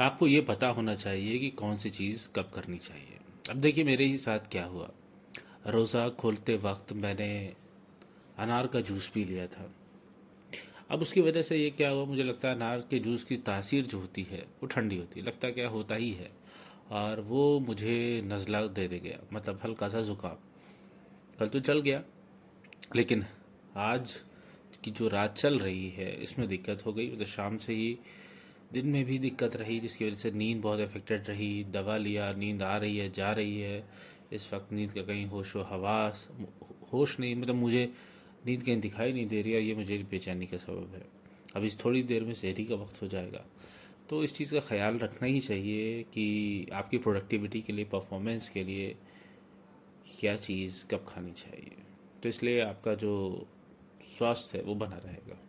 आपको ये पता होना चाहिए कि कौन सी चीज़ कब करनी चाहिए। अब देखिए, मेरे ही साथ क्या हुआ। रोज़ा खोलते वक्त मैंने अनार का जूस पी लिया था। अब उसकी वजह से ये क्या हुआ, मुझे लगता है अनार के जूस की तासीर जो होती है, वो ठंडी होती है। लगता क्या होता ही है। और वो मुझे नज़ला दे दे गया मतलब हल्का सा ज़ुकाम। कल तो चल गया, लेकिन आज की जो रात चल रही है, इसमें दिक्कत हो गई। मतलब शाम से ही दिन में भी दिक्कत रही, जिसकी वजह से नींद बहुत अफेक्टेड रही। दवा लिया, नींद आ रही है, जा रही है। इस वक्त नींद का कहीं होश व हवास, होश नहीं मतलब मुझे नींद कहीं दिखाई नहीं दे रही है, ये मुझे बेचैनी का सबब है। अब इस थोड़ी देर में शहरी का वक्त हो जाएगा। तो इस चीज़ का ख्याल रखना ही चाहिए कि आपकी प्रोडक्टिविटी के लिए परफॉर्मेंस के लिए क्या चीज़ कब खानी चाहिए। तो इसलिए आपका जो स्वास्थ्य है, वो बना रहेगा।